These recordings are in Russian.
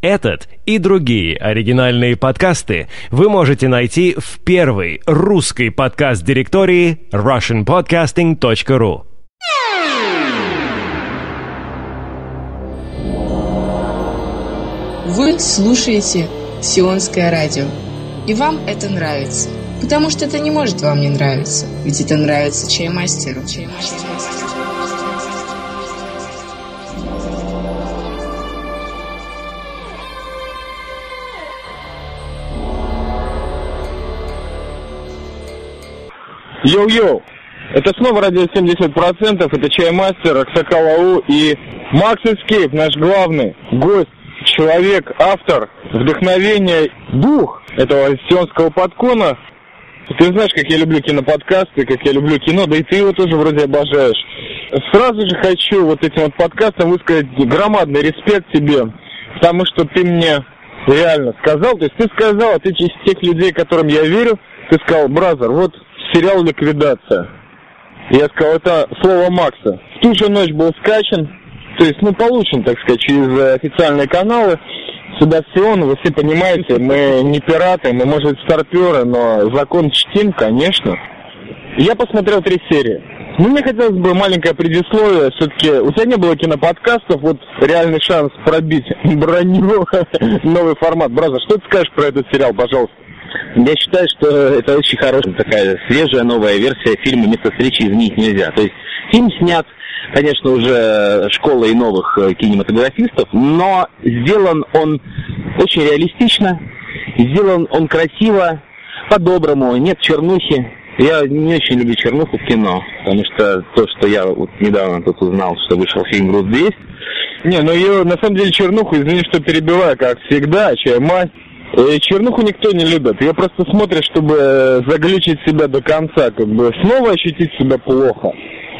Этот и другие оригинальные подкасты вы можете найти в первой русской подкаст-директории russianpodcasting.ru. Вы слушаете Сионское радио. И вам это нравится. Потому что это не может вам не нравиться. Ведь это нравится чаймастеру. чаймастеру. Йоу-йоу! Это снова радио 70%, это Чаймастер, Аксакалау и Макс Escape, наш главный гость, человек, автор, вдохновение, дух этого сионского подкона. Ты знаешь, как я люблю киноподкасты, как я люблю кино, да и ты его тоже вроде обожаешь. Сразу же хочу вот этим вот подкастом высказать громадный респект тебе, потому что ты мне реально сказал, то есть ты сказал, а ты из тех людей, которым я верю, ты сказал, бразер, вот сериал «Ликвидация». Я сказал, это слово Макса. В ту же ночь был скачан, то есть, ну, получен, так сказать, через официальные каналы. Сюда все, ну, вы все понимаете, мы не пираты, мы, может, старперы, но закон чтим, конечно. Я посмотрел три серии. Ну, мне хотелось бы маленькое предисловие. Все-таки у тебя не было киноподкастов, вот реальный шанс пробить броню, новый формат. Браза, что ты скажешь про этот сериал, пожалуйста? Я считаю, что это очень хорошая такая свежая новая версия фильма «Место встречи изменить нельзя». То есть фильм снят, конечно, уже школой новых э, кинематографистов, но сделан он очень реалистично, сделан он красиво, по-доброму, нет чернухи. Я не очень люблю чернуху в кино, потому что то, что я вот недавно тут узнал, что вышел фильм «Груз 200», Не, ну ее, на самом деле, чернуху, извини, что перебиваю, как всегда, чай мать. Э, Чернуху никто не любит. Ее просто смотрят, чтобы э, заглючить себя до конца, как бы снова ощутить себя плохо.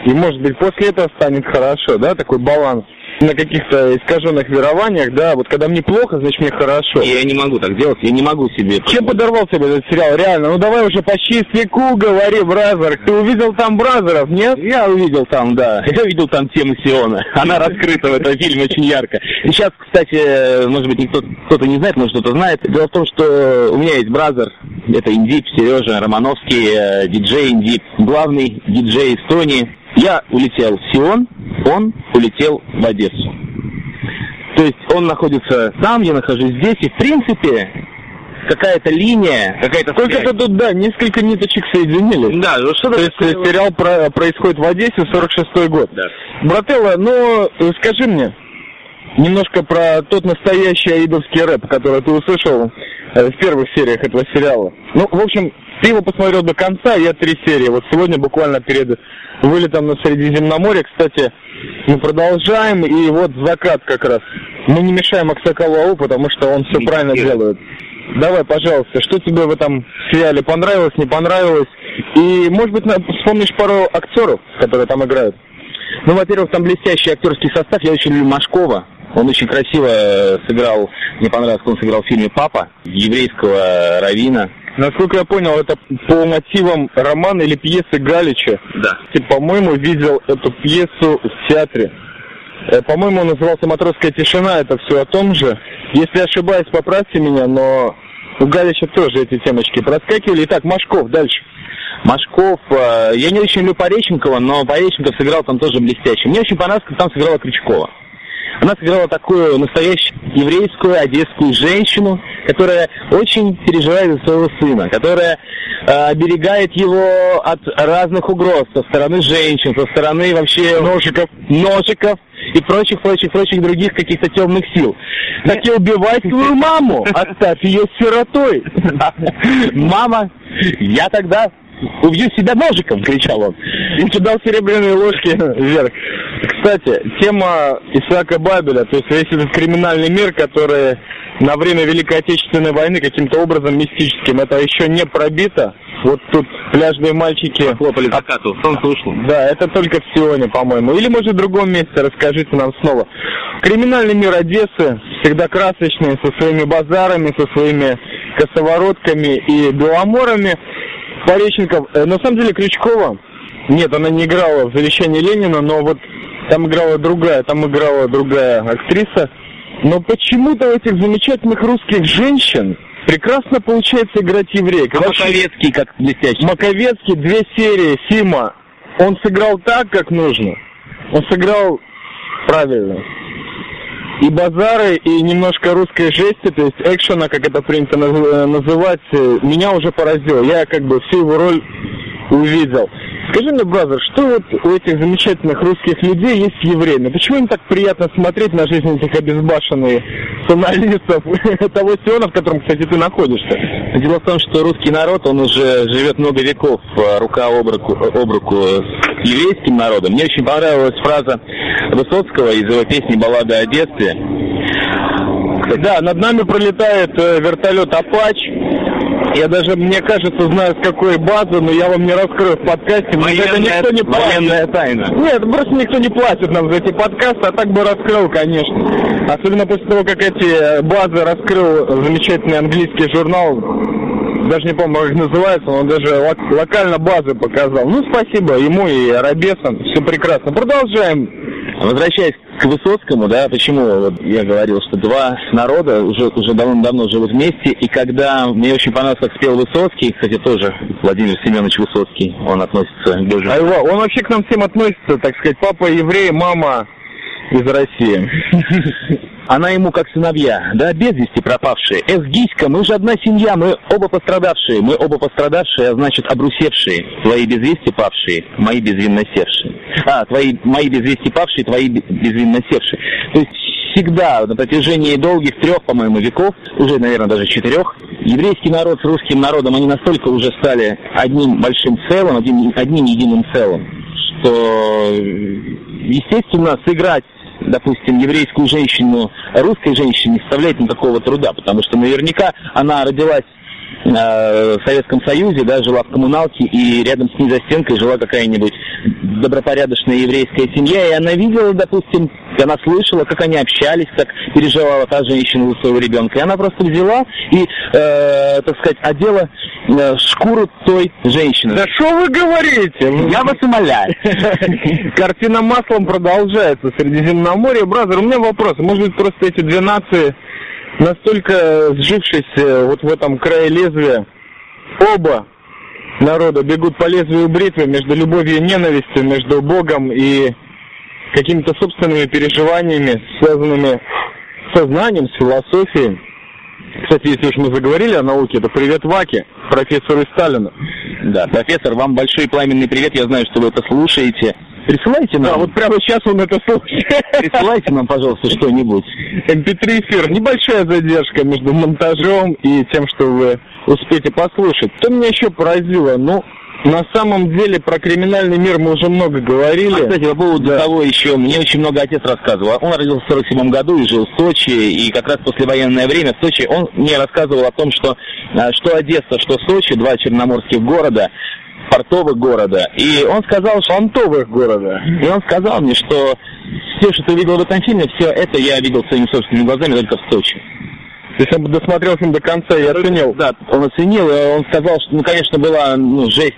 И может быть после этого станет хорошо, да, такой баланс на каких-то искаженных верованиях, да, вот когда мне плохо, значит мне хорошо. Я не могу так делать, я не могу себе... Чем подорвал себе этот сериал, реально? Ну давай уже по чистяку говори, бразер. Ты увидел там бразеров, нет? Я увидел там, да. Я увидел там тему Сиона. Она раскрыта в этом фильме очень ярко. И сейчас, кстати, может быть, никто кто-то не знает, может кто-то знает. Дело в том, что у меня есть бразер. Это Индип, Сережа Романовский, э, диджей Индип, главный диджей Эстонии. Я улетел в Сион, он улетел в Одессу. То есть он находится там, я нахожусь здесь, и в принципе какая-то линия, какая-то Только-то тут, да, несколько ниточек соединились. Да, ну что То есть э, сериал про- происходит в Одессе, 46-й год. Да. Брателло, ну, э, скажи мне немножко про тот настоящий аидовский рэп, который ты услышал э, в первых сериях этого сериала. Ну, в общем, ты его посмотрел до конца, я три серии. Вот сегодня буквально перед вылетом на Средиземноморье, кстати, мы продолжаем, и вот закат как раз. Мы не мешаем Аксакалу Ау, потому что он все правильно делает. Давай, пожалуйста, что тебе в этом сериале понравилось, не понравилось? И, может быть, вспомнишь пару актеров, которые там играют? Ну, во-первых, там блестящий актерский состав. Я очень люблю Машкова. Он очень красиво э, сыграл, мне понравилось, как он сыграл в фильме «Папа» еврейского равина. Насколько я понял, это по мотивам романа или пьесы Галича. Да. Ты, по-моему, видел эту пьесу в театре. Э, По-моему, он назывался «Матросская тишина», это все о том же. Если ошибаюсь, поправьте меня, но у Галича тоже эти темочки проскакивали. Итак, Машков, дальше. Машков, э, я не очень люблю Пореченкова, но Пореченков сыграл там тоже блестяще. Мне очень понравилось, как там сыграла Крючкова. Она сыграла такую настоящую еврейскую одесскую женщину, которая очень переживает за своего сына, которая э, оберегает его от разных угроз со стороны женщин, со стороны вообще ножиков, ножиков и прочих, прочих, прочих других каких-то темных сил. Так и убивай твою маму, оставь ее сиротой. Мама, я тогда убью себя ножиком, кричал он. И кидал серебряные ложки вверх. Кстати, тема Исаака Бабеля, то есть весь этот криминальный мир, который на время Великой Отечественной войны каким-то образом мистическим, это еще не пробито. Вот тут пляжные мальчики... Хлопали закату, солнце ушло. Да, это только в Сионе, по-моему. Или, может, в другом месте, расскажите нам снова. Криминальный мир Одессы всегда красочный, со своими базарами, со своими косоворотками и беломорами. Пореченков, э, на самом деле Крючкова, нет, она не играла в «Завещании Ленина», но вот там играла другая, там играла другая актриса. Но почему-то у этих замечательных русских женщин прекрасно получается играть евреек. А Маковецкий как блестящий. Маковецкий, две серии, Сима. Он сыграл так, как нужно. Он сыграл правильно. И базары, и немножко русской жести, то есть экшена, как это принято э, называть, э, меня уже поразило. Я как бы всю его роль увидел. Скажи мне, бразер, что вот у этих замечательных русских людей есть с евреями? Почему им так приятно смотреть на жизнь этих обезбашенных соналистов того Сиона, в котором, кстати, ты находишься? Дело в том, что русский народ, он уже живет много веков э, рука об руку, об руку с еврейским народом. Мне очень понравилась фраза Высоцкого из его песни «Баллада о детстве». Да, над нами пролетает э, вертолет «Апач». Я даже, мне кажется, знаю, с какой базы, но я вам не раскрою в подкасте. За это никто не платит. военная тайна. Нет, просто никто не платит нам за эти подкасты, а так бы раскрыл, конечно. Особенно после того, как эти э, базы раскрыл замечательный английский журнал, даже не помню, как называется, он даже лок- локально базы показал. Ну, спасибо ему и Арабесам, все прекрасно. Продолжаем. Возвращаясь к Высоцкому, да, почему вот я говорил, что два народа уже, уже давно-давно живут вместе, и когда мне очень понравилось, как спел Высоцкий, кстати, тоже Владимир Семенович Высоцкий, он относится к беженцам. А его, он вообще к нам всем относится, так сказать, папа еврей, мама из России. Она ему как сыновья, да, без вести пропавшие. Эх, Гиська, мы же одна семья, мы оба пострадавшие, мы оба пострадавшие, а значит обрусевшие, твои без вести павшие, мои безвинно севшие. А, твои, мои без вести павшие, твои бе- безвинно севшие. То есть всегда на протяжении долгих трех, по-моему, веков, уже, наверное, даже четырех, еврейский народ с русским народом, они настолько уже стали одним большим целым, одним, одним единым целым, что, естественно, сыграть допустим, еврейскую женщину русской женщине не составляет никакого труда, потому что наверняка она родилась э, в Советском Союзе, да, жила в коммуналке, и рядом с ней за стенкой жила какая-нибудь добропорядочная еврейская семья, и она видела, допустим, она слышала, как они общались, как переживала та женщина за своего ребенка, и она просто взяла и, э, так сказать, одела э, шкуру той женщины. Да что вы говорите? Я вас умоляю. Картина маслом продолжается Средиземноморье. Бразер, у меня вопрос. Может быть, просто эти две нации настолько сжившись э, вот в этом крае лезвия, оба народа бегут по лезвию бритвы между любовью и ненавистью, между Богом и какими-то собственными переживаниями, связанными с сознанием, с философией. Кстати, если уж мы заговорили о науке, это привет Ваке, профессору Сталину. Да, профессор, вам большой пламенный привет, я знаю, что вы это слушаете. Присылайте нам, Да, вот прямо сейчас он это слушает. присылайте нам, пожалуйста, что-нибудь. MP3 эфир. Небольшая задержка между монтажом и тем, что вы успеете послушать. Что меня еще поразило? Ну, на самом деле про криминальный мир мы уже много говорили. А, кстати, по поводу того еще, мне очень много отец рассказывал. Он родился в 47 году и жил в Сочи, и как раз послевоенное время в Сочи он мне рассказывал о том, что а, что Одесса, что Сочи, два черноморских города, портовых города. И он сказал, что Понтовых города. и он сказал мне, что все, что ты видел в этом фильме, все это я видел своими собственными глазами только в Сочи. То есть он бы досмотрел фильм до конца и оценил. Да, он оценил, и он сказал, что, ну, конечно, была ну, жесть,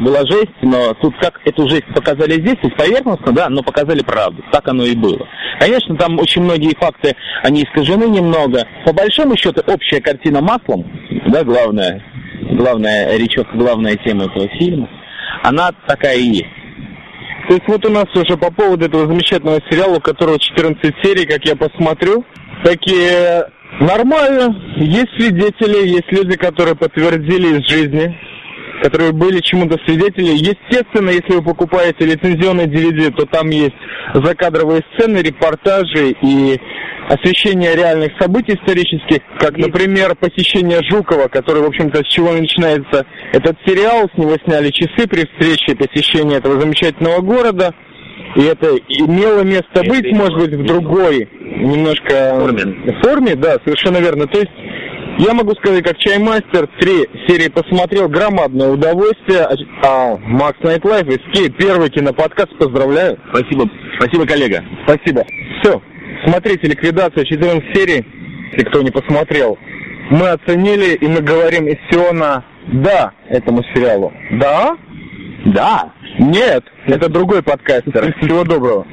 была жесть, но тут как эту жесть показали здесь, есть поверхностно, да, но показали правду. Так оно и было. Конечно, там очень многие факты, они искажены немного. По большому счету, общая картина маслом, да, главная, главная речевка, главная тема этого фильма, она такая и есть. То есть вот у нас уже по поводу этого замечательного сериала, у которого 14 серий, как я посмотрю, такие нормально. Есть свидетели, есть люди, которые подтвердили из жизни, которые были чему-то свидетели. Естественно, если вы покупаете лицензионный DVD, то там есть закадровые сцены, репортажи и освещение реальных событий исторических, как, например, посещение Жукова, который, в общем-то, с чего начинается этот сериал, с него сняли часы при встрече посещения этого замечательного города. И это имело место быть, может быть, в другой немножко Форме. форме, да, совершенно верно. То есть я могу сказать, как чаймастер, три серии посмотрел, громадное удовольствие. А Макс Nightlife, Escape, первый киноподкаст, поздравляю. Спасибо, спасибо, коллега. Спасибо. Все, смотрите ликвидация 14 серий, если кто не посмотрел. Мы оценили, и мы говорим из Сиона «да» этому сериалу. Да? Да. Нет, это другой подкастер. Всего доброго.